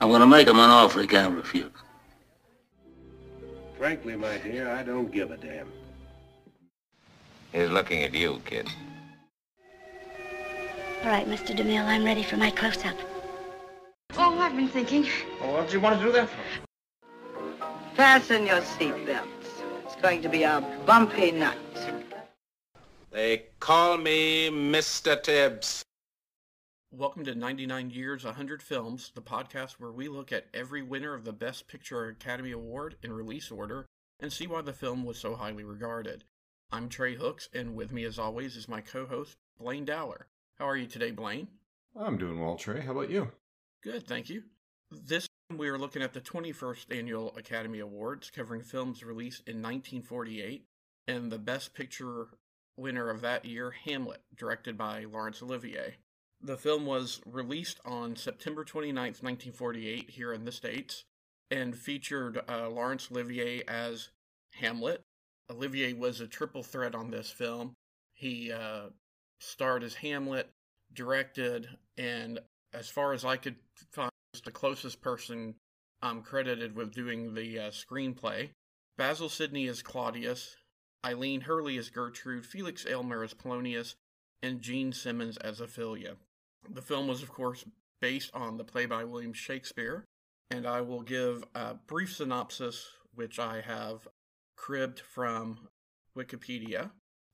I'm gonna make him an offer he can't refuse. Frankly, my dear, I don't give a damn. He's looking at you, kid. All right, Mr. DeMille, I'm ready for my close-up. Oh, I've been thinking. Well, what do you want to do that for? Fasten your seatbelts. It's going to be a bumpy night. They call me Mr. Tibbs. Welcome to 99 Years, 100 Films, the podcast where we look at every winner of the Best Picture Academy Award in release order and see why the film was so highly regarded. I'm Trey Hooks, and with me, as always, is my co host, Blaine Dowler. How are you today, Blaine? I'm doing well, Trey. How about you? Good, thank you. This time we are looking at the 21st Annual Academy Awards, covering films released in 1948, and the Best Picture winner of that year, Hamlet, directed by Laurence Olivier. The film was released on September 29th, 1948, here in the States, and featured uh, Laurence Olivier as Hamlet. Olivier was a triple threat on this film. He uh, starred as Hamlet, directed, and as far as I could find, the closest person um, credited with doing the uh, screenplay. Basil Sydney as Claudius, Eileen Herlie as Gertrude, Felix Aylmer as Polonius, and Jean Simmons as Ophelia. The film was, of course, based on the play by William Shakespeare, and I will give a brief synopsis, which I have cribbed from Wikipedia.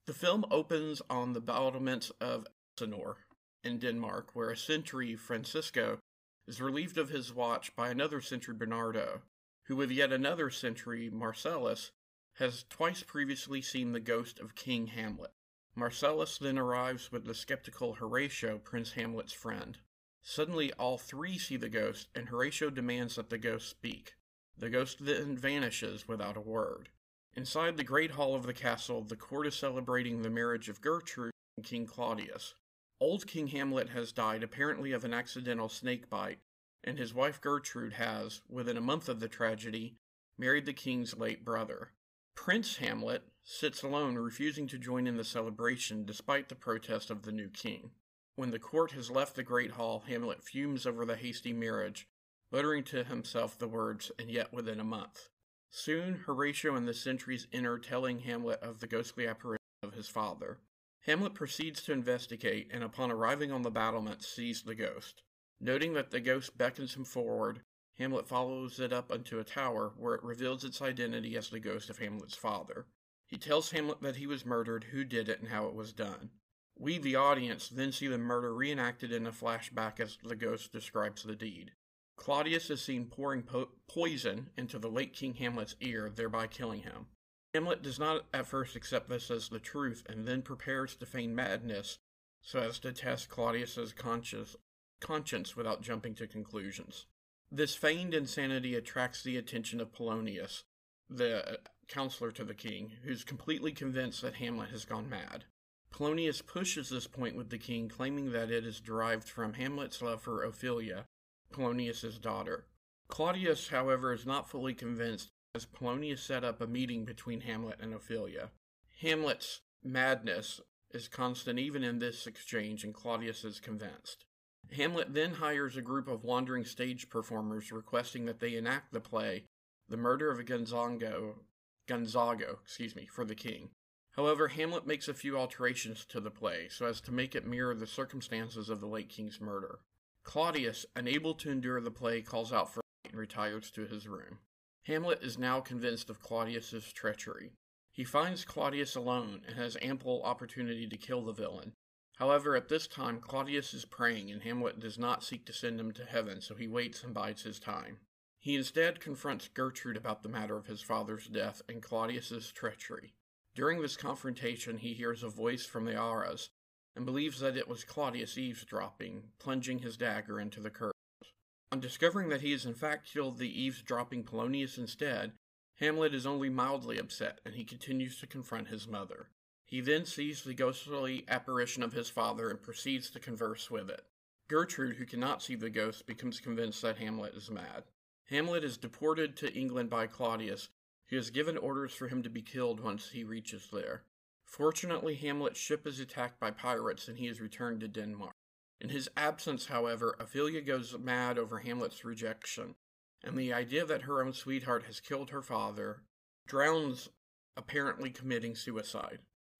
The film opens on the battlements of Elsinore in Denmark, where a sentry, Francisco, is relieved of his watch by another sentry, Bernardo, who, with yet another sentry, Marcellus, has twice previously seen the ghost of King Hamlet. Marcellus then arrives with the skeptical Horatio, Prince Hamlet's friend. Suddenly, all three see the ghost, and Horatio demands that the ghost speak. The ghost then vanishes without a word. Inside the great hall of the castle, the court is celebrating the marriage of Gertrude and King Claudius. Old King Hamlet has died apparently of an accidental snake bite, and his wife Gertrude has, within a month of the tragedy, married the king's late brother. Prince Hamlet sits alone, refusing to join in the celebration despite the protest of the new king. When the court has left the great hall, Hamlet fumes over the hasty marriage, muttering to himself the words, and yet within a month. Soon, Horatio and the sentries enter, telling Hamlet of the ghostly apparition of his father. Hamlet proceeds to investigate, and upon arriving on the battlements, sees the ghost. Noting that the ghost beckons him forward, Hamlet follows it up unto a tower, where it reveals its identity as the ghost of Hamlet's father. He tells Hamlet that he was murdered, who did it, and how it was done. We, the audience, then see the murder reenacted in a flashback as the ghost describes the deed. Claudius is seen pouring po- poison into the late King Hamlet's ear, thereby killing him. Hamlet does not at first accept this as the truth and then prepares to feign madness so as to test Claudius's conscience, conscience without jumping to conclusions. This feigned insanity attracts the attention of Polonius, the counselor to the king, who's completely convinced that Hamlet has gone mad. Polonius pushes this point with the king, claiming that it is derived from Hamlet's love for Ophelia, Polonius's daughter. Claudius, however, is not fully convinced as Polonius set up a meeting between Hamlet and Ophelia. Hamlet's madness is constant even in this exchange, and Claudius is convinced. Hamlet then hires a group of wandering stage performers requesting that they enact the play The Murder of Gonzago, Gonzago, excuse me, for the king. However, Hamlet makes a few alterations to the play so as to make it mirror the circumstances of the late king's murder. Claudius, unable to endure the play, calls out for and retires to his room. Hamlet is now convinced of Claudius's treachery. He finds Claudius alone and has ample opportunity to kill the villain. However, at this time, Claudius is praying, and Hamlet does not seek to send him to heaven, so he waits and bides his time. He instead confronts Gertrude about the matter of his father's death and Claudius's treachery. During this confrontation, he hears a voice from the arras and believes that it was Claudius eavesdropping, plunging his dagger into the curtains. On discovering that he has in fact killed the eavesdropping Polonius instead, Hamlet is only mildly upset, and he continues to confront his mother. He then sees the ghostly apparition of his father and proceeds to converse with it. Gertrude, who cannot see the ghost, becomes convinced that Hamlet is mad. Hamlet is deported to England by Claudius, who has given orders for him to be killed once he reaches there. Fortunately, Hamlet's ship is attacked by pirates and he is returned to Denmark. In his absence, however, Ophelia goes mad over Hamlet's rejection, and the idea that her own sweetheart has killed her father drowns apparently committing suicide.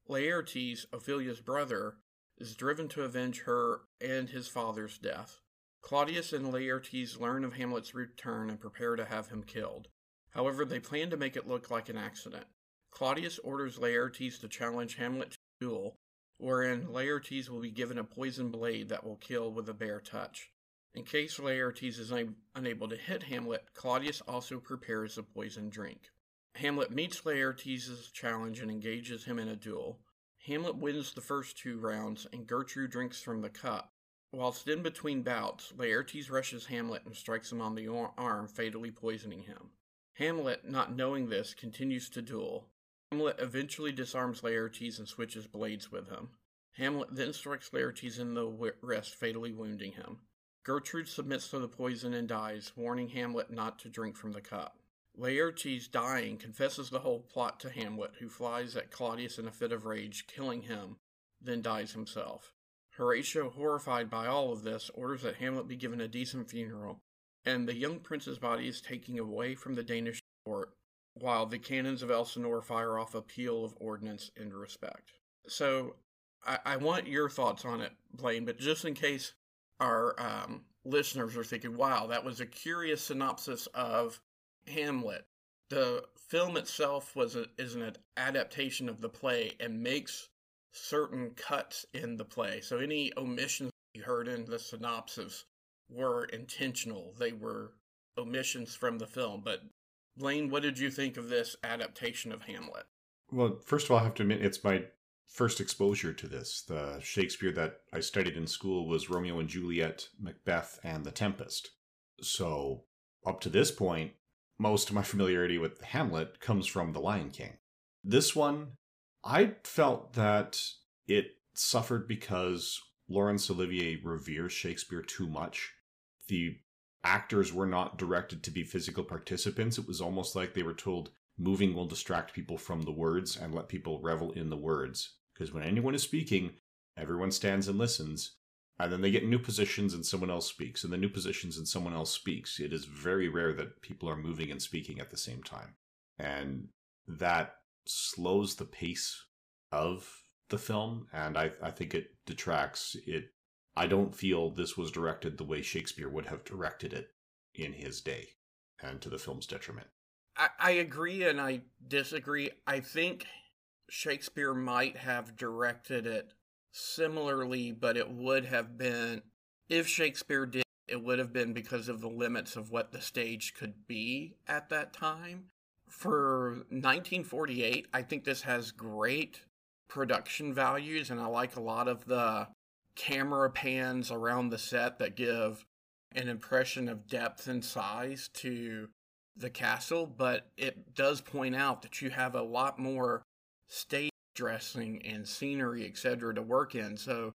Laertes, Ophelia's brother, is driven to avenge her and his father's death. Claudius and Laertes learn of Hamlet's return and prepare to have him killed. However, they plan to make it look like an accident. Claudius orders Laertes to challenge Hamlet to a duel, wherein Laertes will be given a poison blade that will kill with a bare touch. In case Laertes is un- unable to hit Hamlet, Claudius also prepares a poison drink. Hamlet meets Laertes' challenge and engages him in a duel. Hamlet wins the first two rounds, and Gertrude drinks from the cup. Whilst in between bouts, Laertes rushes Hamlet and strikes him on the arm, fatally poisoning him. Hamlet, not knowing this, continues to duel. Hamlet eventually disarms Laertes and switches blades with him. Hamlet then strikes Laertes in the wrist, fatally wounding him. Gertrude submits to the poison and dies, warning Hamlet not to drink from the cup. Laertes, dying, confesses the whole plot to Hamlet, who flies at Claudius in a fit of rage, killing him, then dies himself. Horatio, horrified by all of this, orders that Hamlet be given a decent funeral, and the young prince's body is taken away from the Danish court, while the cannons of Elsinore fire off a peal of ordnance in respect. So, I, I want your thoughts on it, Blaine, but just in case our um, listeners are thinking, wow, that was a curious synopsis of Hamlet. The film itself was a, is an adaptation of the play and makes certain cuts in the play. So any omissions you heard in the synopsis were intentional. They were omissions from the film. But Blaine, what did you think of this adaptation of Hamlet? Well, first of all, I have to admit it's my first exposure to this. The Shakespeare that I studied in school was Romeo and Juliet, Macbeth, and The Tempest. So up to this point, most of my familiarity with Hamlet comes from The Lion King. This one, I felt that it suffered because Laurence Olivier reveres Shakespeare too much. The actors were not directed to be physical participants. It was almost like they were told moving will distract people from the words and let people revel in the words. Because when anyone is speaking, everyone stands and listens and then they get new positions and someone else speaks and the new positions and someone else speaks it is very rare that people are moving and speaking at the same time and that slows the pace of the film and i, I think it detracts. It i don't feel this was directed the way shakespeare would have directed it in his day and to the film's detriment. I, I agree and i disagree. I think shakespeare might have directed it similarly, but it would have been, if Shakespeare did, it would have been because of the limits of what the stage could be at that time. For 1948, I think this has great production values, and I like a lot of the camera pans around the set that give an impression of depth and size to the castle, but it does point out that you have a lot more stage dressing and scenery, etc., to work in. So,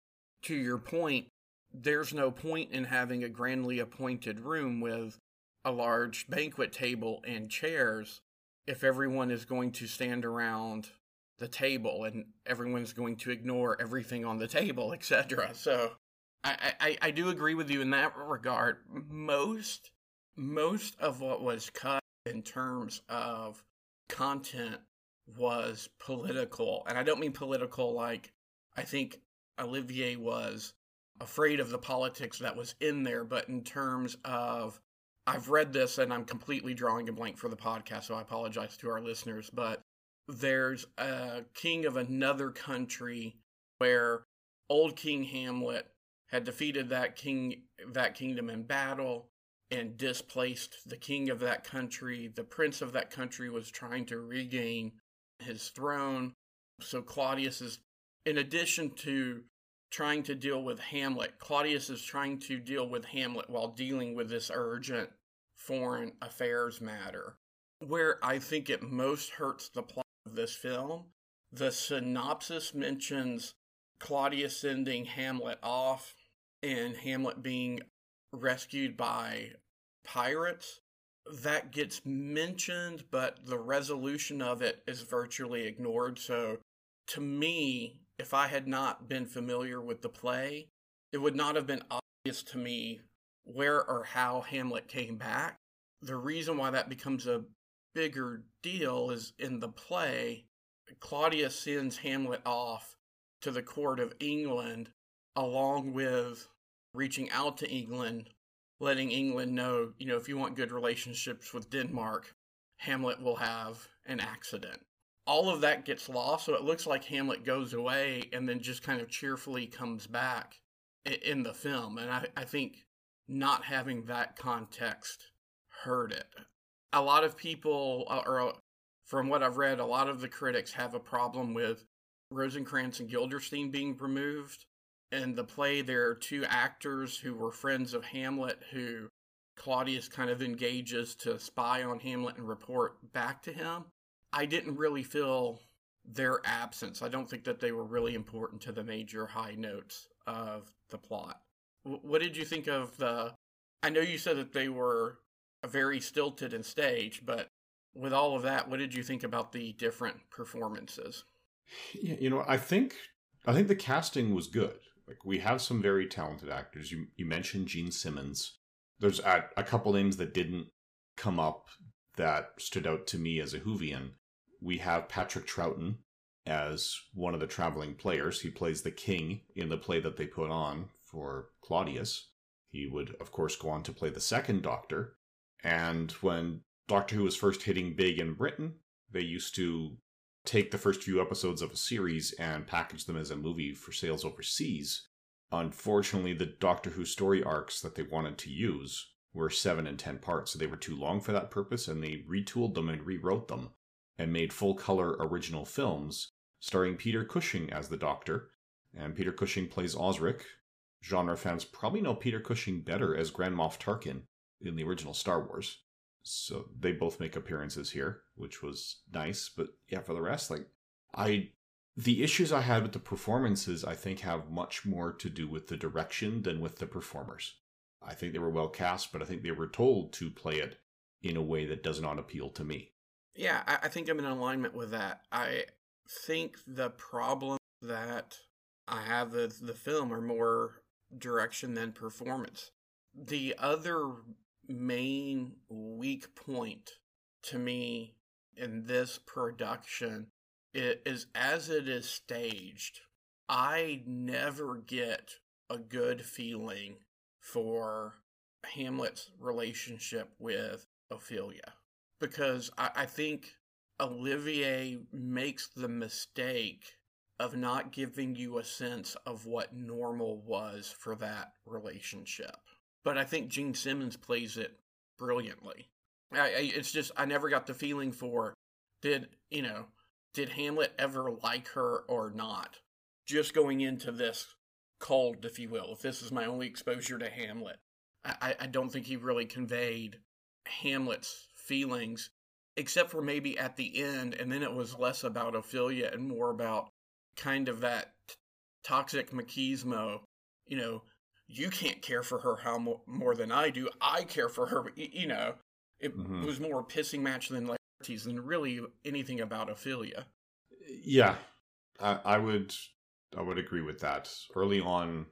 to your point, there's no point in having a grandly appointed room with a large banquet table and chairs if everyone is going to stand around the table and everyone's going to ignore everything on the table, etc. So, I, I, I do agree with you in that regard. Most most of what was cut in terms of content was political. And I don't mean political like I think Olivier was afraid of the politics that was in there, but in terms of I've read this and I'm completely drawing a blank for the podcast, so I apologize to our listeners, but there's a king of another country where old King Hamlet had defeated that king that kingdom in battle and displaced the king of that country. The prince of that country was trying to regain his throne. So Claudius is, in addition to trying to deal with Hamlet, Claudius is trying to deal with Hamlet while dealing with this urgent foreign affairs matter. Where I think it most hurts the plot of this film, the synopsis mentions Claudius sending Hamlet off and Hamlet being rescued by pirates that gets mentioned, but the resolution of it is virtually ignored. So, to me, if I had not been familiar with the play, it would not have been obvious to me where or how Hamlet came back. The reason why that becomes a bigger deal is in the play, Claudius sends Hamlet off to the court of England along with reaching out to England, letting England know, you know, if you want good relationships with Denmark, Hamlet will have an accident. All of that gets lost, so it looks like Hamlet goes away and then just kind of cheerfully comes back in the film. And I, I think not having that context hurt it. A lot of people, uh, or uh, from what I've read, a lot of the critics have a problem with Rosencrantz and Guildenstern being removed. In the play, there are two actors who were friends of Hamlet who Claudius kind of engages to spy on Hamlet and report back to him. I didn't really feel their absence. I don't think that they were really important to the major high notes of the plot. What did you think of the? I know you said that they were very stilted and staged, but with all of that, what did you think about the different performances? Yeah, you know, I think I think the casting was good. Like we have some very talented actors. You you mentioned Jean Simmons. There's a, a couple names that didn't come up that stood out to me as a Whovian. We have Patrick Troughton as one of the traveling players. He plays the king in the play that they put on for Claudius. He would, of course, go on to play the second Doctor. And when Doctor Who was first hitting big in Britain, they used to take the first few episodes of a series and package them as a movie for sales overseas. Unfortunately, the Doctor Who story arcs that they wanted to use were seven and ten parts, so they were too long for that purpose, and they retooled them and rewrote them and made full color original films starring Peter Cushing as the Doctor. And Peter Cushing plays Osric. Genre fans probably know Peter Cushing better as Grand Moff Tarkin in the original Star Wars. So they both make appearances here, which was nice. But yeah, for the rest, like I the issues I had with the performances, I think, have much more to do with the direction than with the performers. I think they were well cast, but I think they were told to play it in a way that does not appeal to me. Yeah, I, think I'm in alignment with that. I think the problem that I have with the film are more direction than performance. The other main weak point to me in this production is as it is staged, I never get a good feeling for Hamlet's relationship with Ophelia because I, I think Olivier makes the mistake of not giving you a sense of what normal was for that relationship. But I think Jean Simmons plays it brilliantly. I, I, it's just I never got the feeling for did you know did Hamlet ever like her or not? Just going into this cold, if you will, if this is my only exposure to Hamlet, I, I don't think he really conveyed Hamlet's feelings except for maybe at the end, and then it was less about Ophelia and more about kind of that t- toxic machismo. You know, you can't care for her how mo- more than I do. I care for her. You know, it mm-hmm. was more a pissing match than Laertes than really anything about Ophelia. Yeah, I, I would, I would agree with that. Early on,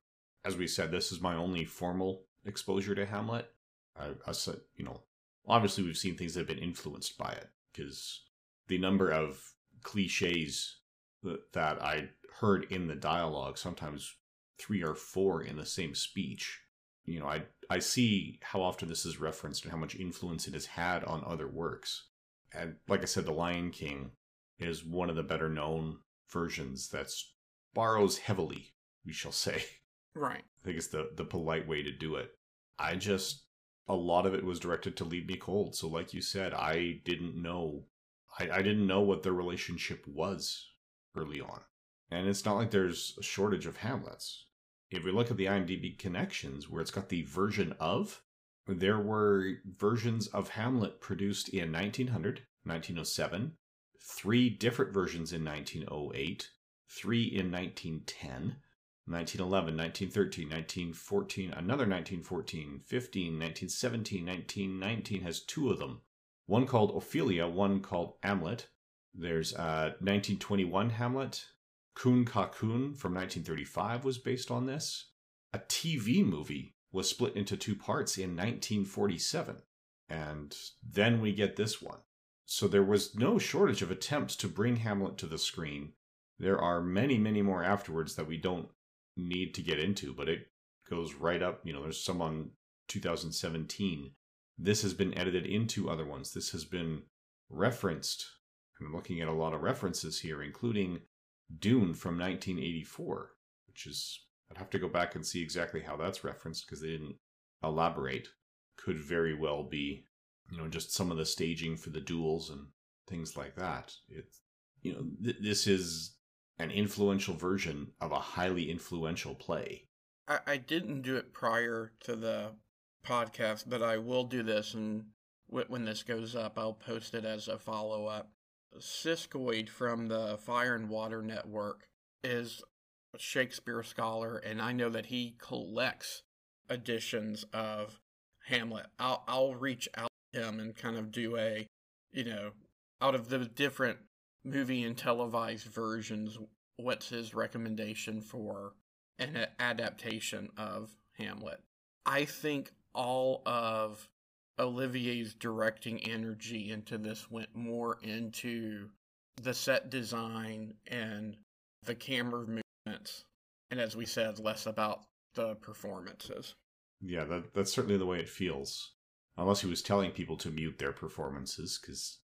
as we said, this is my only formal exposure to Hamlet. I, I said, you know, obviously we've seen things that have been influenced by it because the number of cliches that, that I heard in the dialogue, sometimes three or four in the same speech, you know, I I see how often this is referenced and how much influence it has had on other works. And like I said, The Lion King is one of the better known versions that borrows heavily, we shall say. Right. I think it's the the polite way to do it. I just a lot of it was directed to leave me cold. So, like you said, I didn't know, I, I didn't know what their relationship was early on. And it's not like there's a shortage of Hamlets. If we look at the IMDb connections, where it's got the version of, there were versions of Hamlet produced in 1900, 1907, three different versions in 1908, three in 1910, 1911, 1913, 1914, another 1914, 15, 1917, 1919 has two of them. One called Ophelia, one called Hamlet. There's uh, 1921 Hamlet. Ka Kun from 1935 was based on this. a TV movie was split into two parts in 1947. And then we get this one. So there was no shortage of attempts to bring Hamlet to the screen. There are many, many more afterwards that we don't need to get into, but it goes right up. You know, there's some on 2017. This has been edited into other ones. This has been referenced. I'm looking at a lot of references here, including Dune from 1984, which is, I'd have to go back and see exactly how that's referenced because they didn't elaborate. Could very well be, you know, just some of the staging for the duels and things like that. It's, you know, th- this is an influential version of a highly influential play. I, I didn't do it prior to the podcast, but I will do this, and w- when this goes up, I'll post it as a follow up. Siskoid from the Fire and Water Network is a Shakespeare scholar, and I know that he collects editions of Hamlet. I'll I'll reach out to him and kind of do a, you know, out of the different movie and televised versions, what's his recommendation for an adaptation of Hamlet? I think all of Olivier's directing energy into this went more into the set design and the camera movements, and as we said, less about the performances. Yeah, that, that's certainly the way it feels. Unless he was telling people to mute their performances, because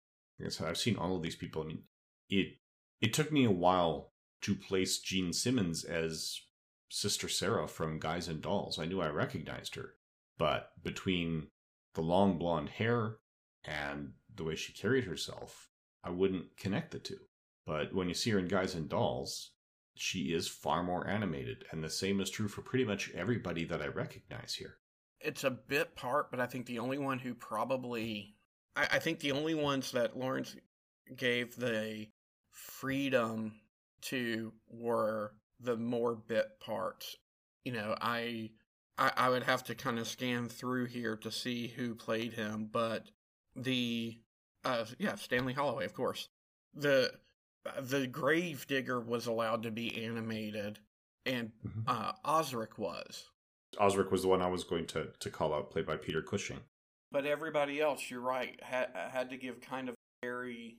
I've seen all of these people. I mean, it it took me a while to place Jean Simmons as Sister Sarah from Guys and Dolls. I knew I recognized her, but between the long blonde hair and the way she carried herself, I wouldn't connect the two. But when you see her in Guys and Dolls, she is far more animated, and the same is true for pretty much everybody that I recognize here. It's a bit part, but I think the only one who probably. I, I think the only ones that Laurence gave the freedom to were the more bit parts. You know, I I, I would have to kind of scan through here to see who played him, but the uh yeah, Stanley Holloway, of course. The the grave digger was allowed to be animated and mm-hmm. uh Osric was. Osric was the one I was going to to call out played by Peter Cushing. But everybody else, you're right, had had to give kind of very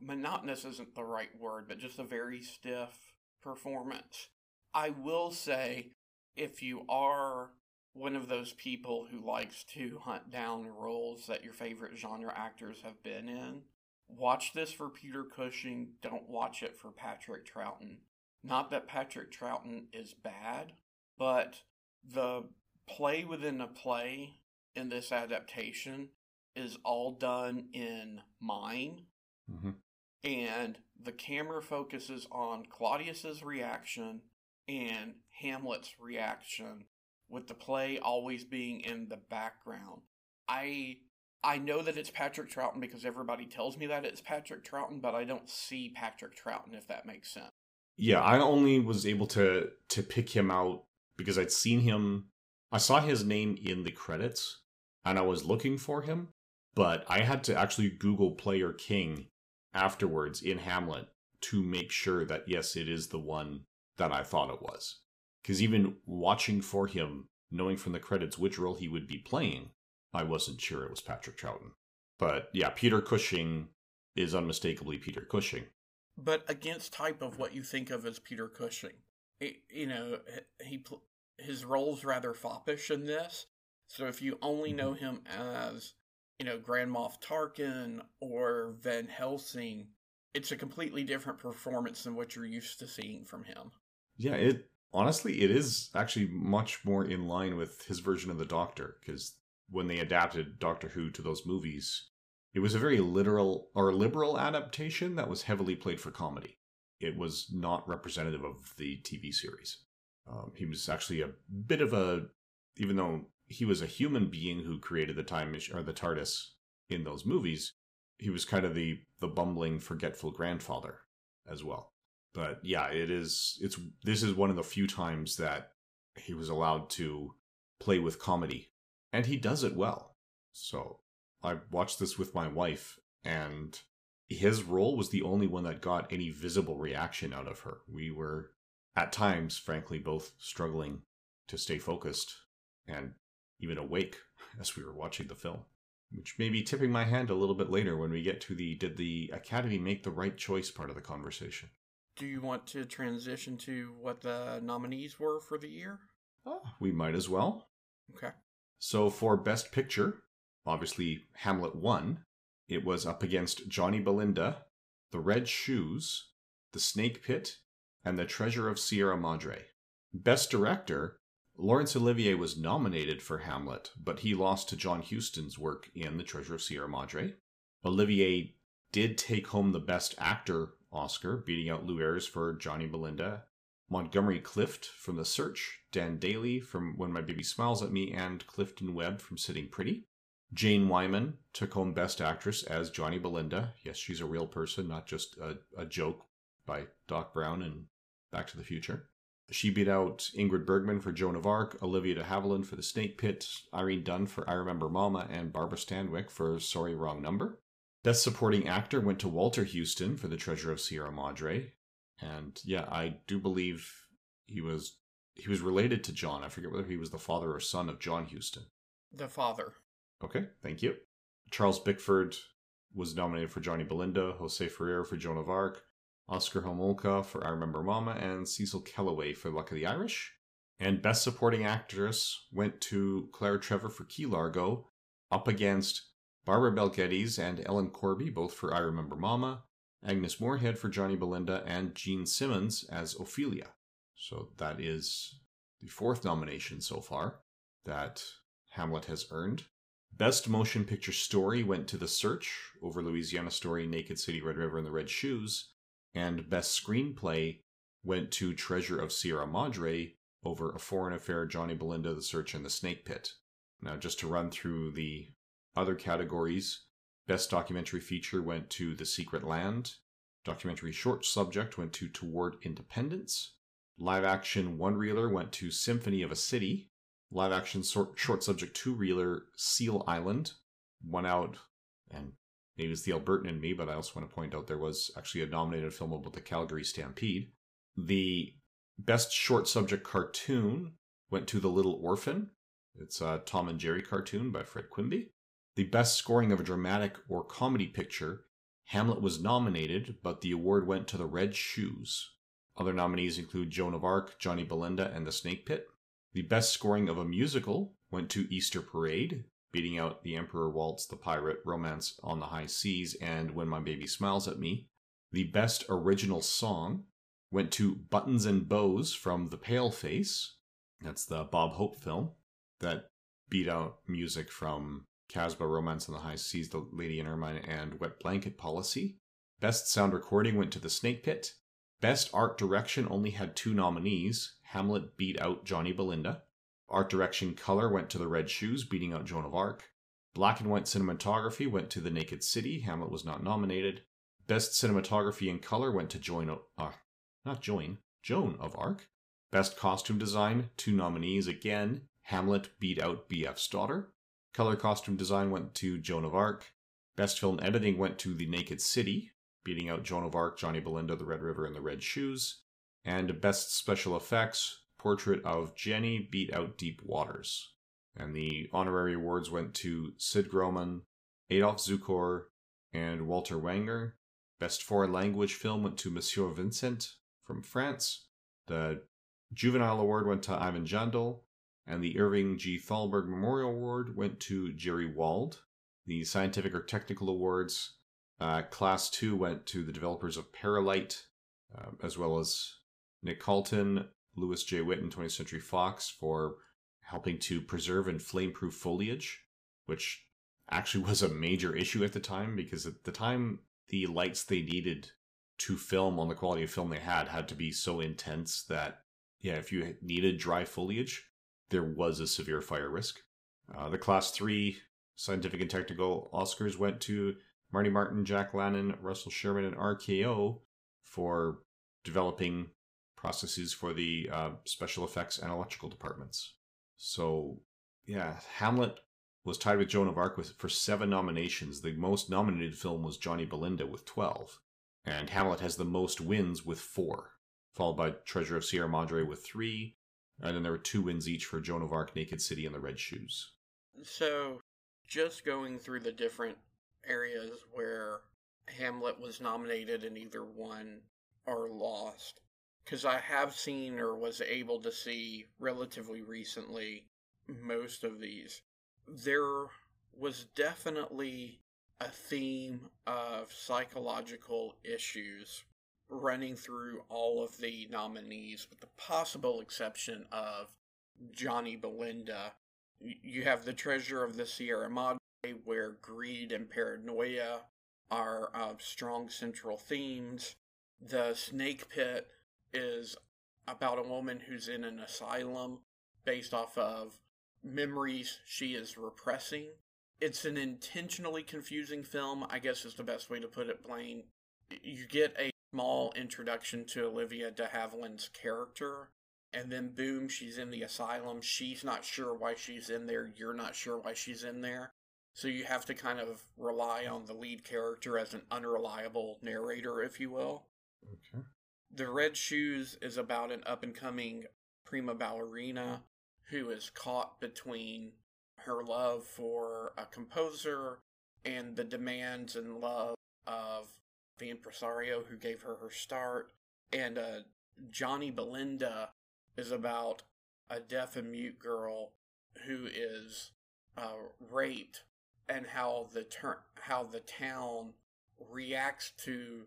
monotonous isn't the right word, but just a very stiff performance. I will say if you are one of those people who likes to hunt down roles that your favorite genre actors have been in, watch this for Peter Cushing. Don't watch it for Patrick Troughton. Not that Patrick Troughton is bad, but the play within a play in this adaptation is all done in mime. Mm-hmm. And the camera focuses on Claudius's reaction and Hamlet's reaction, with the play always being in the background. I I know that it's Patrick Troughton because everybody tells me that it's Patrick Troughton, but I don't see Patrick Troughton if that makes sense. Yeah, I only was able to to pick him out because I'd seen him I saw his name in the credits and I was looking for him, but I had to actually Google Player King afterwards in Hamlet to make sure that yes, it is the one that I thought it was. Because even watching for him, knowing from the credits which role he would be playing, I wasn't sure it was Patrick Troughton. But yeah, Peter Cushing is unmistakably Peter Cushing. But against type of what you think of as Peter Cushing, it, you know, he his role's rather foppish in this. So if you only know mm-hmm. him as, you know, Grand Moff Tarkin or Van Helsing, it's a completely different performance than what you're used to seeing from him. Yeah, it honestly it is actually much more in line with his version of the Doctor because when they adapted Doctor Who to those movies, it was a very literal or liberal adaptation that was heavily played for comedy. It was not representative of the TV series. Um, he was actually a bit of a, even though he was a human being who created the time machine or the TARDIS in those movies, he was kind of the the bumbling, forgetful grandfather as well but yeah, it is. It's this is one of the few times that he was allowed to play with comedy, and he does it well. So I watched this with my wife, and his role was the only one that got any visible reaction out of her. We were at times, frankly, both struggling to stay focused and even awake as we were watching the film. Which may be tipping my hand a little bit later when we get to the did the Academy make the right choice part of the conversation. Do you want to transition to what the nominees were for the year? Oh, we might as well. Okay. So for Best Picture, obviously Hamlet won. It was up against Johnny Belinda, The Red Shoes, The Snake Pit, and The Treasure of Sierra Madre. Best Director, Laurence Olivier was nominated for Hamlet, but he lost to John Huston's work in The Treasure of Sierra Madre. Olivier did take home the Best Actor Oscar, beating out Lew Ayres for Johnny Belinda, Montgomery Clift from The Search, Dan Dailey from When My Baby Smiles at Me, and Clifton Webb from Sitting Pretty. Jane Wyman took home Best Actress as Johnny Belinda. Yes, she's a real person, not just a, a joke by Doc Brown and Back to the Future. She beat out Ingrid Bergman for Joan of Arc, Olivia de Havilland for The Snake Pit, Irene Dunne for I Remember Mama, and Barbara Stanwyck for Sorry Wrong Number. Best Supporting Actor went to Walter Huston for The Treasure of Sierra Madre, and yeah, I do believe he was he was related to John. I forget whether he was the father or son of John Huston. The father. Okay, thank you. Charles Bickford was nominated for Johnny Belinda, Jose Ferrer for Joan of Arc, Oscar Homolka for I Remember Mama, and Cecil Kellaway for Luck of the Irish. And Best Supporting Actress went to Claire Trevor for Key Largo, up against Barbara Bel Geddes and Ellen Corby, both for I Remember Mama, Agnes Moorehead for Johnny Belinda, and Jean Simmons as Ophelia. So that is the fourth nomination so far that Hamlet has earned. Best Motion Picture Story went to The Search over Louisiana Story, Naked City, Red River, and The Red Shoes. And Best Screenplay went to Treasure of Sierra Madre over A Foreign Affair, Johnny Belinda, The Search, and The Snake Pit. Now, just to run through the other categories, Best Documentary Feature went to The Secret Land. Documentary Short Subject went to Toward Independence. Live Action One Reeler went to Symphony of a City. Live Action Short, short Subject Two Reeler Seal Island won out, and maybe was the Albertan in me, but I also want to point out there was actually a nominated film about the Calgary Stampede. The Best Short Subject Cartoon went to The Little Orphan. It's a Tom and Jerry cartoon by Fred Quimby. The best scoring of a dramatic or comedy picture, Hamlet was nominated, but the award went to The Red Shoes. Other nominees include Joan of Arc, Johnny Belinda, and The Snake Pit. The best scoring of a musical went to Easter Parade, beating out The Emperor Waltz, The Pirate, Romance on the High Seas, and When My Baby Smiles at Me. The best original song went to Buttons and Bows from The Paleface. That's the Bob Hope film that beat out music from Casbah, Romance on the High Seas, The Lady in Ermine, and Wet Blanket Policy. Best sound recording went to The Snake Pit. Best art direction only had two nominees. Hamlet beat out Johnny Belinda. Art direction color went to The Red Shoes, beating out Joan of Arc. Black and white cinematography went to The Naked City. Hamlet was not nominated. Best cinematography in color went to Joan, uh, not Joan, Joan of Arc. Best costume design, two nominees again. Hamlet beat out B.F.'s daughter. Color costume design went to Joan of Arc. Best film editing went to The Naked City, beating out Joan of Arc, Johnny Belinda, The Red River, and The Red Shoes. And best special effects, Portrait of Jenny beat out Deep Waters. And the honorary awards went to Sid Grauman, Adolf Zukor, and Walter Wanger. Best foreign language film went to Monsieur Vincent from France. The juvenile award went to Ivan Jandl, and the Irving G. Thalberg Memorial Award went to Jerry Wald. The scientific or technical awards, uh, Class 2 went to the developers of Paralite, uh, as well as Nick Kalten, Louis J. Witt, and 20th Century Fox for helping to preserve and flame-proof foliage, which actually was a major issue at the time because at the time the lights they needed to film on the quality of film they had had to be so intense that yeah, if you needed dry foliage, there was a severe fire risk. Uh, the Class 3 scientific and technical Oscars went to Marty Martin, Jack Lannon, Russell Shearman, and RKO for developing processes for the uh, special effects and electrical departments. So, yeah, Hamlet was tied with Joan of Arc with, for seven nominations. The most nominated film was Johnny Belinda with 12. And Hamlet has the most wins with four, followed by Treasure of Sierra Madre with three, And then there were two wins each for Joan of Arc, Naked City, and The Red Shoes. So, just going through the different areas where Hamlet was nominated and either won or lost, because I have seen or was able to see relatively recently most of these, there was definitely a theme of psychological issues running through all of the nominees, with the possible exception of Johnny Belinda. You have the Treasure of the Sierra Madre, where greed and paranoia are strong central themes. The Snake Pit is about a woman who's in an asylum based off of memories she is repressing. It's an intentionally confusing film, I guess is the best way to put it, Blaine. You get a small introduction to Olivia de Havilland's character, and then boom, she's in the asylum. She's not sure why she's in there. You're not sure why she's in there. So you have to kind of rely on the lead character as an unreliable narrator, if you will. The Red Shoes is about an up and coming prima ballerina who is caught between her love for a composer and the demands and love of the impresario who gave her her start. And uh, Johnny Belinda is about a deaf and mute girl who is uh, raped and how the ter- how the town reacts to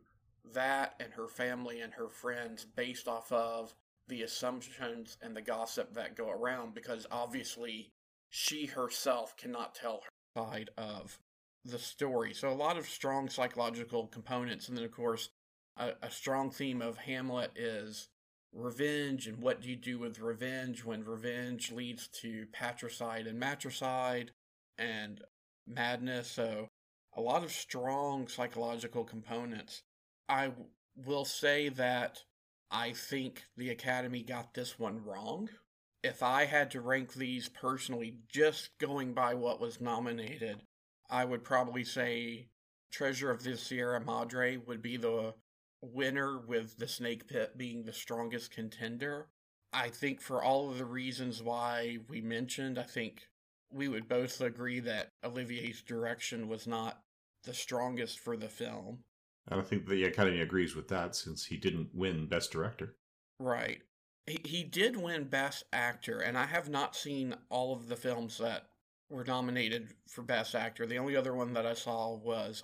that and her family and her friends based off of the assumptions and the gossip that go around because obviously she herself cannot tell her side of the story. So a lot of strong psychological components, and then of course a, a, strong theme of Hamlet is revenge and what do you do with revenge when revenge leads to patricide and matricide and madness. So a lot of strong psychological components. I will say that I think the Academy got this one wrong if I had to rank these personally, just going by what was nominated, I would probably say Treasure of the Sierra Madre would be the winner, with the Snake Pit being the strongest contender. I think for all of the reasons why we mentioned, I think we would both agree that Olivier's direction was not the strongest for the film. And I think the Academy agrees with that since he didn't win Best Director. Right. He, he did win Best Actor, and I have not seen all of the films that were nominated for Best Actor. The only other one that I saw was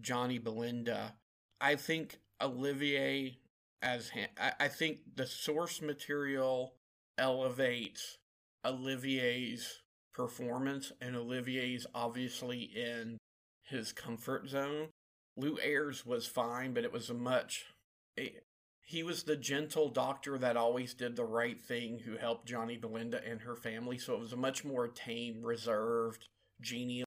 Johnny Belinda. I think Olivier as I, I think the source material elevates Olivier's performance, and Olivier's obviously in his comfort zone. Lew Ayres was fine, but it was a much. It, he was the gentle doctor that always did the right thing who helped Johnny Belinda and her family. So it was a much more tame, reserved, genial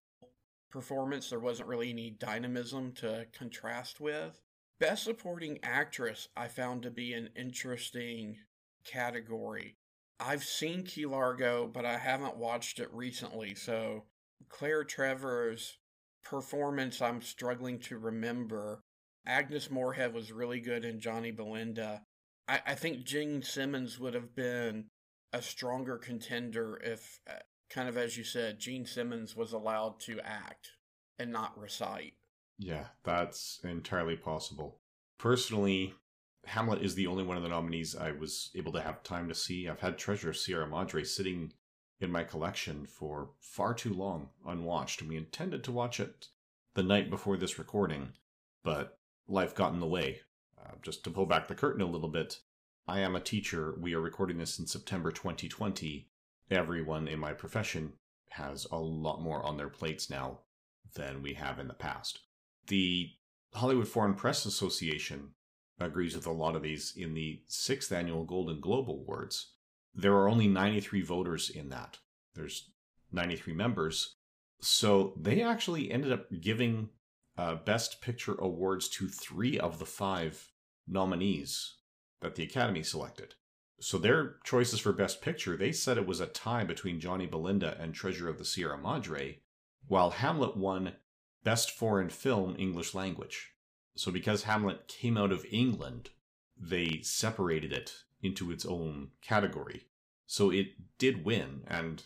performance. There wasn't really any dynamism to contrast with. Best Supporting Actress, I found to be an interesting category. I've seen Key Largo, but I haven't watched it recently. So Claire Trevor's performance, I'm struggling to remember. Agnes Moorehead was really good in Johnny Belinda. I, I think Jean Simmons would have been a stronger contender if, uh, kind of as you said, Jean Simmons was allowed to act and not recite. Yeah, that's entirely possible. Personally, Hamlet is the only one of the nominees I was able to have time to see. I've had Treasure of Sierra Madre sitting in my collection for far too long unwatched, we intended to watch it the night before this recording, but life got in the way. Uh, just to pull back the curtain a little bit, I am a teacher. We are recording this in September 2020. Everyone in my profession has a lot more on their plates now than we have in the past. The Hollywood Foreign Press Association agrees with a lot of these in the sixth annual Golden Globe Awards. There are only 93 voters in that. There's 93 members. So they actually ended up giving uh, Best Picture awards to three of the five nominees that the Academy selected. So their choices for Best Picture, they said it was a tie between Johnny Belinda and Treasure of the Sierra Madre, while Hamlet won Best Foreign Film English Language. So because Hamlet came out of England, they separated it into its own category. So it did win, and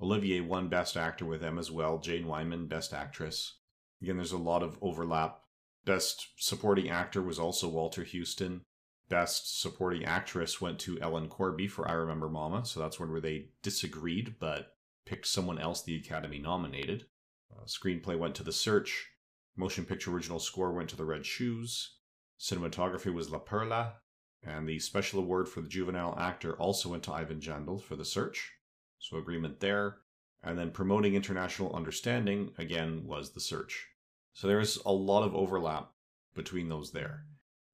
Olivier won Best Actor with them as well. Jane Wyman, Best Actress. Again, there's a lot of overlap. Best Supporting Actor was also Walter Huston. Best Supporting Actress went to Ellen Corby for I Remember Mama, so that's one where they disagreed but picked someone else the Academy nominated. Uh, screenplay went to The Search. Motion Picture Original Score went to The Red Shoes. Cinematography was La Perla. And the Special Award for the Juvenile Actor also went to Ivan Jandl for The Search. So agreement there. And then Promoting International Understanding, again, was The Search. So there's a lot of overlap between those there.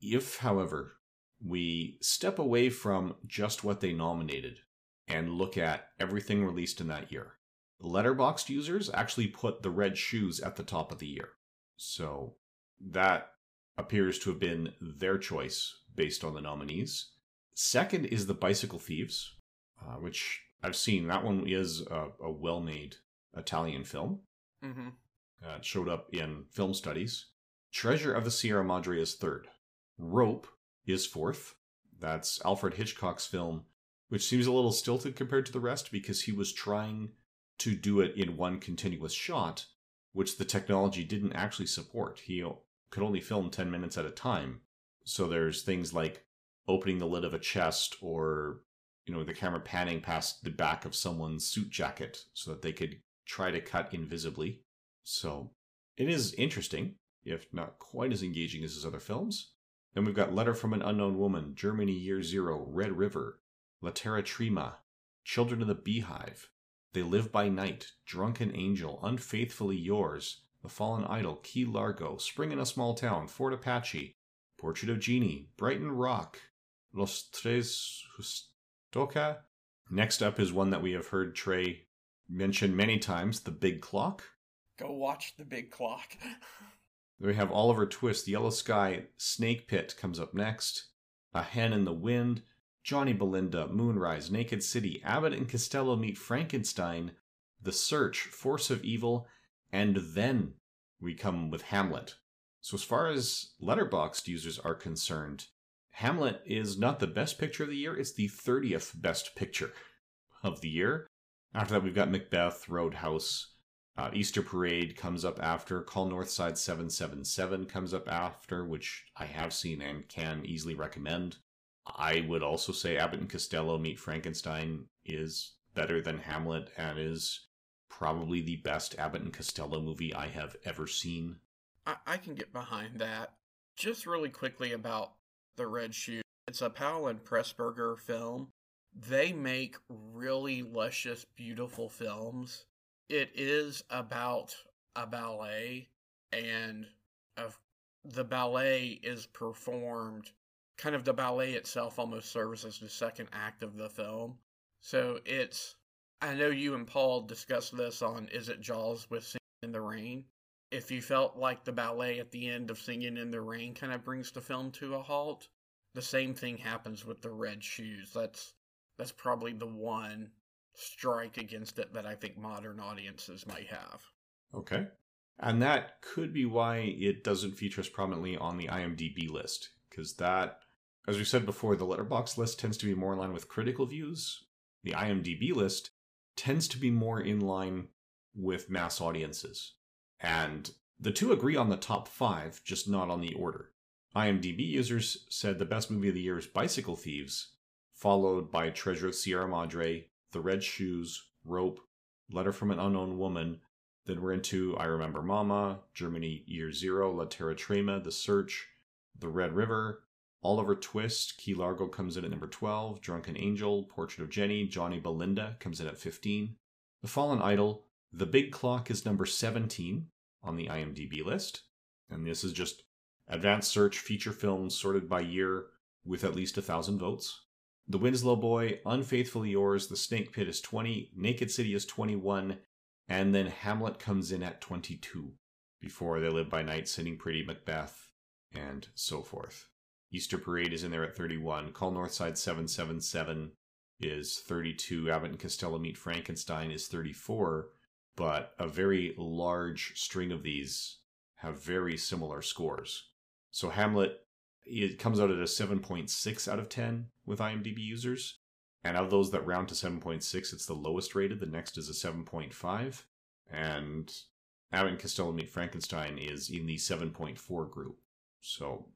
If, however, we step away from just what they nominated and look at everything released in that year, Letterboxd users actually put The Red Shoes at the top of the year. So that appears to have been their choice based on the nominees. Second is The Bicycle Thieves, uh, which I've seen. That one is a, a well made Italian film. Mm-hmm. Uh, it showed up in film studies. Treasure of the Sierra Madre is third. Rope is fourth. That's Alfred Hitchcock's film, which seems a little stilted compared to the rest because he was trying to do it in one continuous shot, which the technology didn't actually support. He could only film 10 minutes at a time. So there's things like opening the lid of a chest or you know the camera panning past the back of someone's suit jacket so that they could try to cut invisibly. So it is interesting, if not quite as engaging as his other films. Then we've got Letter from an Unknown Woman, Germany Year Zero, Red River, La Terra Trema, Children of the Beehive, They Live by Night, Drunken Angel, Unfaithfully Yours, The Fallen Idol, Key Largo, Spring in a Small Town, Fort Apache, Portrait of Jennie, Brighton Rock, Los Tres Justoca. Next up is one that we have heard Trey mention many times, The Big Clock. Go watch The Big Clock. Then we have Oliver Twist, The Yellow Sky, Snake Pit comes up next. A Hen in the Wind, Johnny Belinda, Moonrise, Naked City, Abbott and Costello meet Frankenstein, The Search, Force of Evil, and then we come with Hamlet. So as far as Letterboxd users are concerned, Hamlet is not the best picture of the year, it's the 30th best picture of the year. After that, we've got Macbeth, Roadhouse, uh, Easter Parade comes up after. Call Northside 777 comes up after, which I have seen and can easily recommend. I would also say Abbott and Costello Meet Frankenstein is better than Hamlet and is probably the best Abbott and Costello movie I have ever seen. I, I can get behind that. Just really quickly about The Red Shoe. It's a Powell and Pressburger film. They make really luscious, beautiful films it is about a ballet and of the ballet is performed kind of the ballet itself almost serves as the second act of the film so it's i know you and paul discussed this on is it jaws with singing in the rain if you felt like the ballet at the end of singing in the rain kind of brings the film to a halt the same thing happens with the red shoes that's that's probably the one strike against it that I think modern audiences might have. Okay. And that could be why it doesn't feature as prominently on the IMDb list, because that, as we said before, the Letterboxd list tends to be more in line with critical views. The IMDb list tends to be more in line with mass audiences. And the two agree on the top five, just not on the order. IMDb users said the best movie of the year is Bicycle Thieves, followed by Treasure of Sierra Madre, the Red Shoes, Rope, Letter from an Unknown Woman. Then we're into I Remember Mama, Germany Year Zero, La Terra Trema, The Search, The Red River, Oliver Twist, Key Largo comes in at number 12, Drunken Angel, Portrait of Jennie, Johnny Belinda comes in at 15. The Fallen Idol, The Big Clock is number 17 on the IMDb list. And this is just advanced search feature films sorted by year with at least a thousand votes. The Winslow Boy, Unfaithfully Yours, The Snake Pit is 20, Naked City is 21, and then Hamlet comes in at 22 before They Live by Night, Sitting Pretty, Macbeth, and so forth. Easter Parade is in there at 31. Call Northside 777 is 32. Abbott and Costello Meet Frankenstein is 34. But a very large string of these have very similar scores. So Hamlet it comes out at a 7.6 out of 10 with IMDb users, And of those that round to 7.6, it's the lowest rated. The next is a 7.5. And Abbott and Costello Meet Frankenstein is in the 7.4 group. So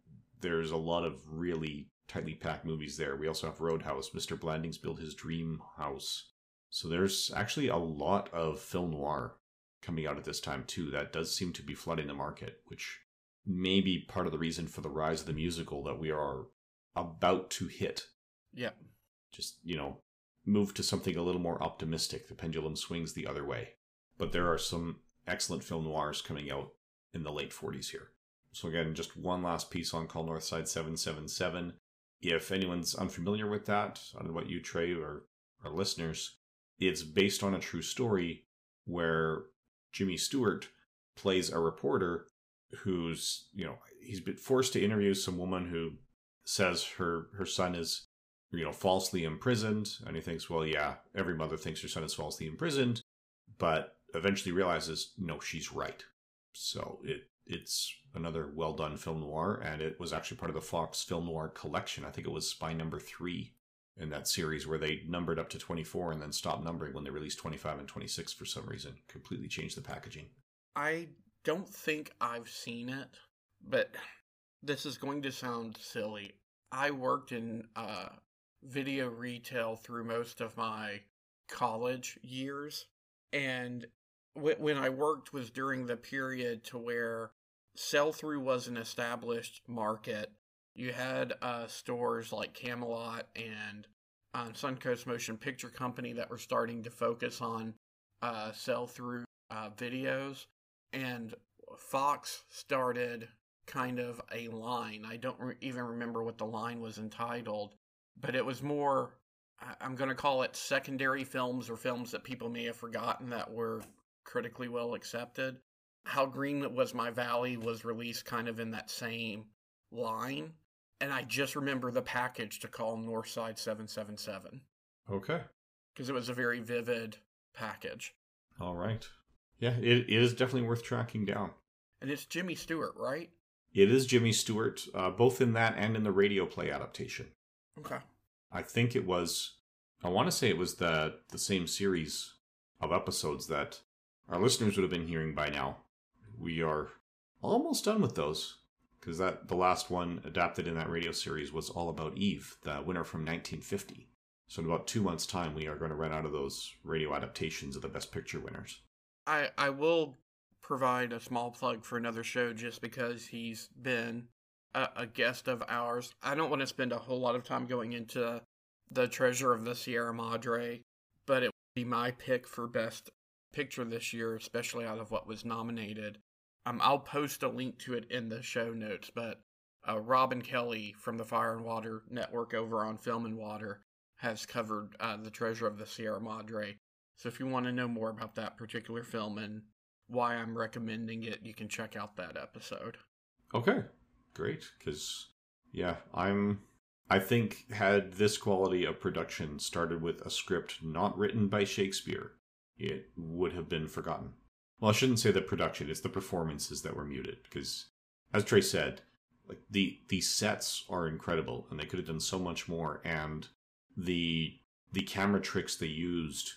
there's a lot of really tightly packed movies there. We also have Roadhouse, Mr. Blandings Built His Dream House. So there's actually a lot of film noir coming out at this time too. That does seem to be flooding the market, which may be part of the reason for the rise of the musical that we are about to hit. Yeah. Just, you know, move to something a little more optimistic. The pendulum swings the other way. But there are some excellent film noirs coming out in the late 40s here. So again, just one last piece on Call Northside 777. If anyone's unfamiliar with that, I don't know about you, Trey, or our listeners, it's based on a true story where Jimmy Stewart plays a reporter who's, you know, he's been forced to interview some woman who says her her son is, you know, falsely imprisoned, and he thinks, well, yeah, every mother thinks her son is falsely imprisoned, but eventually realizes, no, she's right. So it it's another well done film noir, and it was actually part of the Fox Film Noir collection. I think it was Spy Number Three in that series where they numbered up to 24 and then stopped numbering when they released 25 and 26 for some reason. Completely changed the packaging. I don't think I've seen it, but this is going to sound silly. I worked in uh, video retail through most of my college years, and w- when I worked was during the period to where sell through was an established market you had uh, stores like Camelot and um, Suncoast Motion Picture Company that were starting to focus on uh, sell through uh, videos, and Fox started kind of a line. I don't re- even remember what the line was entitled, but it was more. I'm going to call it secondary films or films that people may have forgotten that were critically well accepted. How Green Was My Valley was released kind of in that same line and I just remember the package to call Northside 777. Okay. Because it was a very vivid package. All right. Yeah, it, it is definitely worth tracking down. And it's Jimmy Stewart, right? It is Jimmy Stewart, uh, both in that and in the radio play adaptation. Okay. I think it was, I want to say it was the, the same series of episodes that our listeners would have been hearing by now. We are almost done with those because that the last one adapted in that radio series was all about Eve, the winner from 1950. So in about two months' time, we are going to run out of those radio adaptations of the Best Picture winners. I I will provide a small plug for another show just because he's been a, a guest of ours. I don't want to spend a whole lot of time going into the Treasure of the Sierra Madre, but it would be my pick for Best Picture this year, especially out of what was nominated. Um, I'll post a link to it in the show notes, but uh, Robin Kelly from the Fire and Water Network over on Film and Water has covered uh, The Treasure of the Sierra Madre. So if you want to know more about that particular film and why I'm recommending it, you can check out that episode. Okay, great. Because, yeah, I'm. I think had this quality of production started with a script not written by Shakespeare, it would have been forgotten. Well, I shouldn't say the production; it's the performances that were muted. Because, as Trey said, like the the sets are incredible, and they could have done so much more. And the the camera tricks they used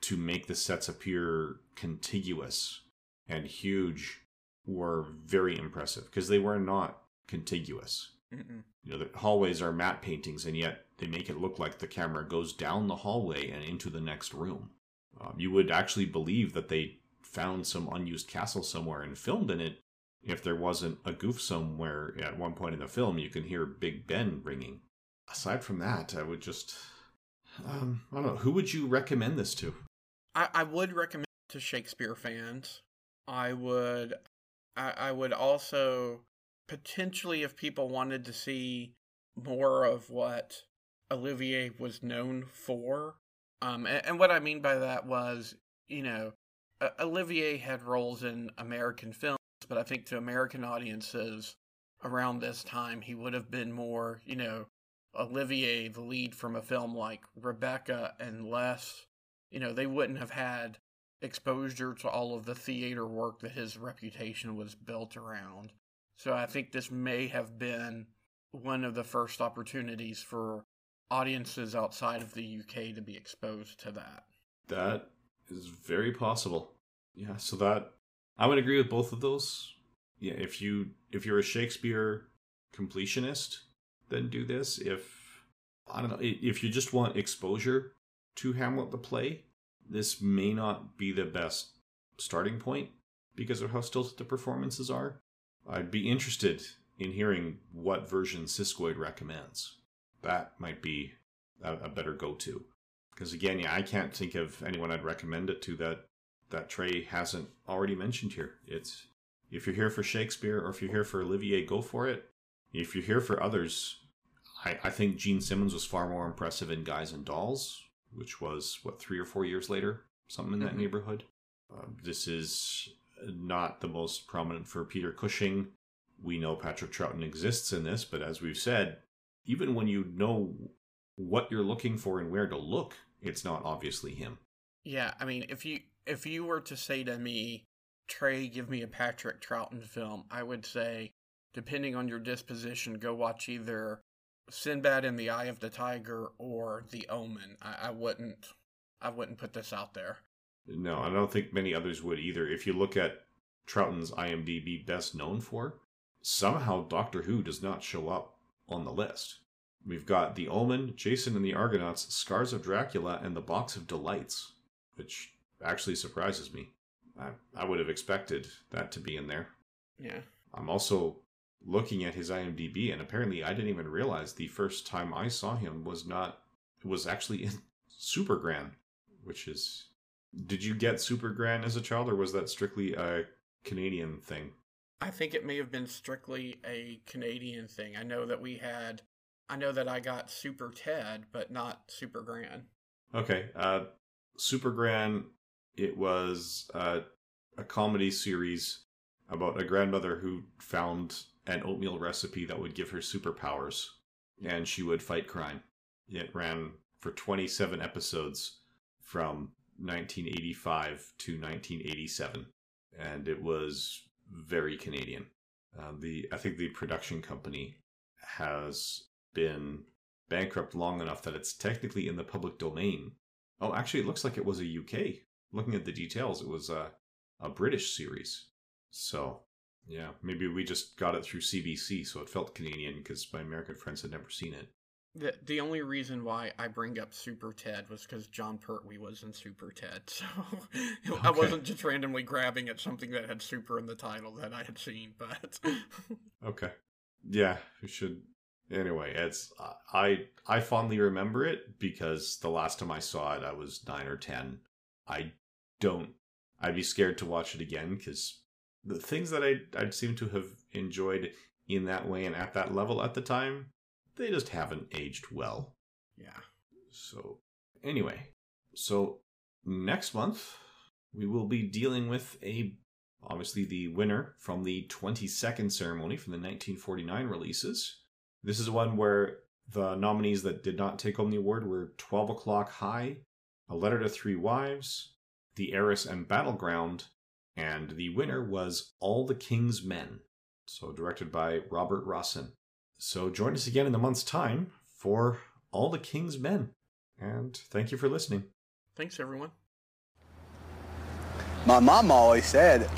to make the sets appear contiguous and huge were very impressive because they were not contiguous. Mm-mm. You know, the hallways are matte paintings, and yet they make it look like the camera goes down the hallway and into the next room. Um, you would actually believe that they found some unused castle somewhere and filmed in it if there wasn't a goof somewhere at one point in the film you can hear big ben ringing aside from that i would just um, i don't know who would you recommend this to I, I would recommend to Shakespeare fans. I would I, I would also potentially if people wanted to see more of what Olivier was known for. Um and, and what I mean by that was, you know, uh, Olivier had roles in American films, but I think to American audiences around this time, he would have been more, you know, Olivier, the lead from a film like Rebecca, and less, you know, they wouldn't have had exposure to all of the theater work that his reputation was built around. So I think this may have been one of the first opportunities for audiences outside of the UK to be exposed to that. That is very possible. Yeah, so that I would agree with both of those. Yeah, if you if you're a Shakespeare completionist, then do this. If I don't know, if you just want exposure to Hamlet the play, this may not be the best starting point because of how stilted the performances are. I'd be interested in hearing what version Siskoid recommends. That might be a, a better go-to. Because again, yeah, I can't think of anyone I'd recommend it to that that Trey hasn't already mentioned here. It's if you're here for Shakespeare or if you're here for Olivier, go for it. If you're here for others, I, I think Jean Simmons was far more impressive in Guys and Dolls, which was what three or four years later, something in that Mhm. neighborhood. Um, this is not the most prominent for Peter Cushing. We know Patrick Troughton exists in this, but as we've said, even when you know what you're looking for and where to look, it's not obviously him. Yeah, I mean, if you if you were to say to me, Trey, give me a Patrick Troughton film, I would say, depending on your disposition, go watch either Sinbad in the Eye of the Tiger or The Omen. I, I wouldn't I wouldn't put this out there. No, I don't think many others would either. If you look at Troughton's IMDb best known for, somehow Doctor Who does not show up on the list. We've got The Omen, Jason and the Argonauts, Scars of Dracula, and The Box of Delights, which actually surprises me. I, I would have expected that to be in there. Yeah. I'm also looking at his IMDb, and apparently I didn't even realize the first time I saw him was not was actually in Supergran, which is. Did you get Super Supergran as a child, or was that strictly a Canadian thing? I think it may have been strictly a Canadian thing. I know that we had I know that I got Super Ted, but not Super Gran. Okay, uh, Supergran. It was uh, a comedy series about a grandmother who found an oatmeal recipe that would give her superpowers, and she would fight crime. It ran for 27 episodes from 1985 to 1987, and it was very Canadian. Uh, the I think the production company has been bankrupt long enough that it's technically in the public domain. Oh, actually, it looks like it was a UK. Looking at the details, it was a, a British series. So, yeah, maybe we just got it through CBC, so it felt Canadian because my American friends had never seen it. The the only reason why I bring up Super Ted was because Jon Pertwee was in Super Ted, so I wasn't just randomly grabbing at something that had Super in the title that I had seen. But Okay. Yeah, we should. Anyway, it's I I fondly remember it because the last time I saw it, I was nine or ten. I don't. I'd be scared to watch it again because the things that I I'd seem to have enjoyed in that way and at that level at the time, they just haven't aged well. yeah, So, anyway, so next month we will be dealing with a obviously the winner from the 22nd ceremony from the 1949 releases. This is one where the nominees that did not take home the award were 12 O'Clock High, A Letter to Three Wives, The Heiress and Battleground, and the winner was All the King's Men. So, directed by Robert Rossen. So, join us again in a month's time for All the King's Men. And thank you for listening. thanks everyone. My mom always said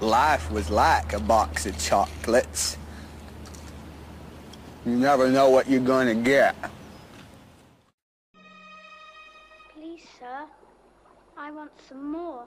life was like a box of chocolates. You never know what you're going to get. Please, sir, I want some more.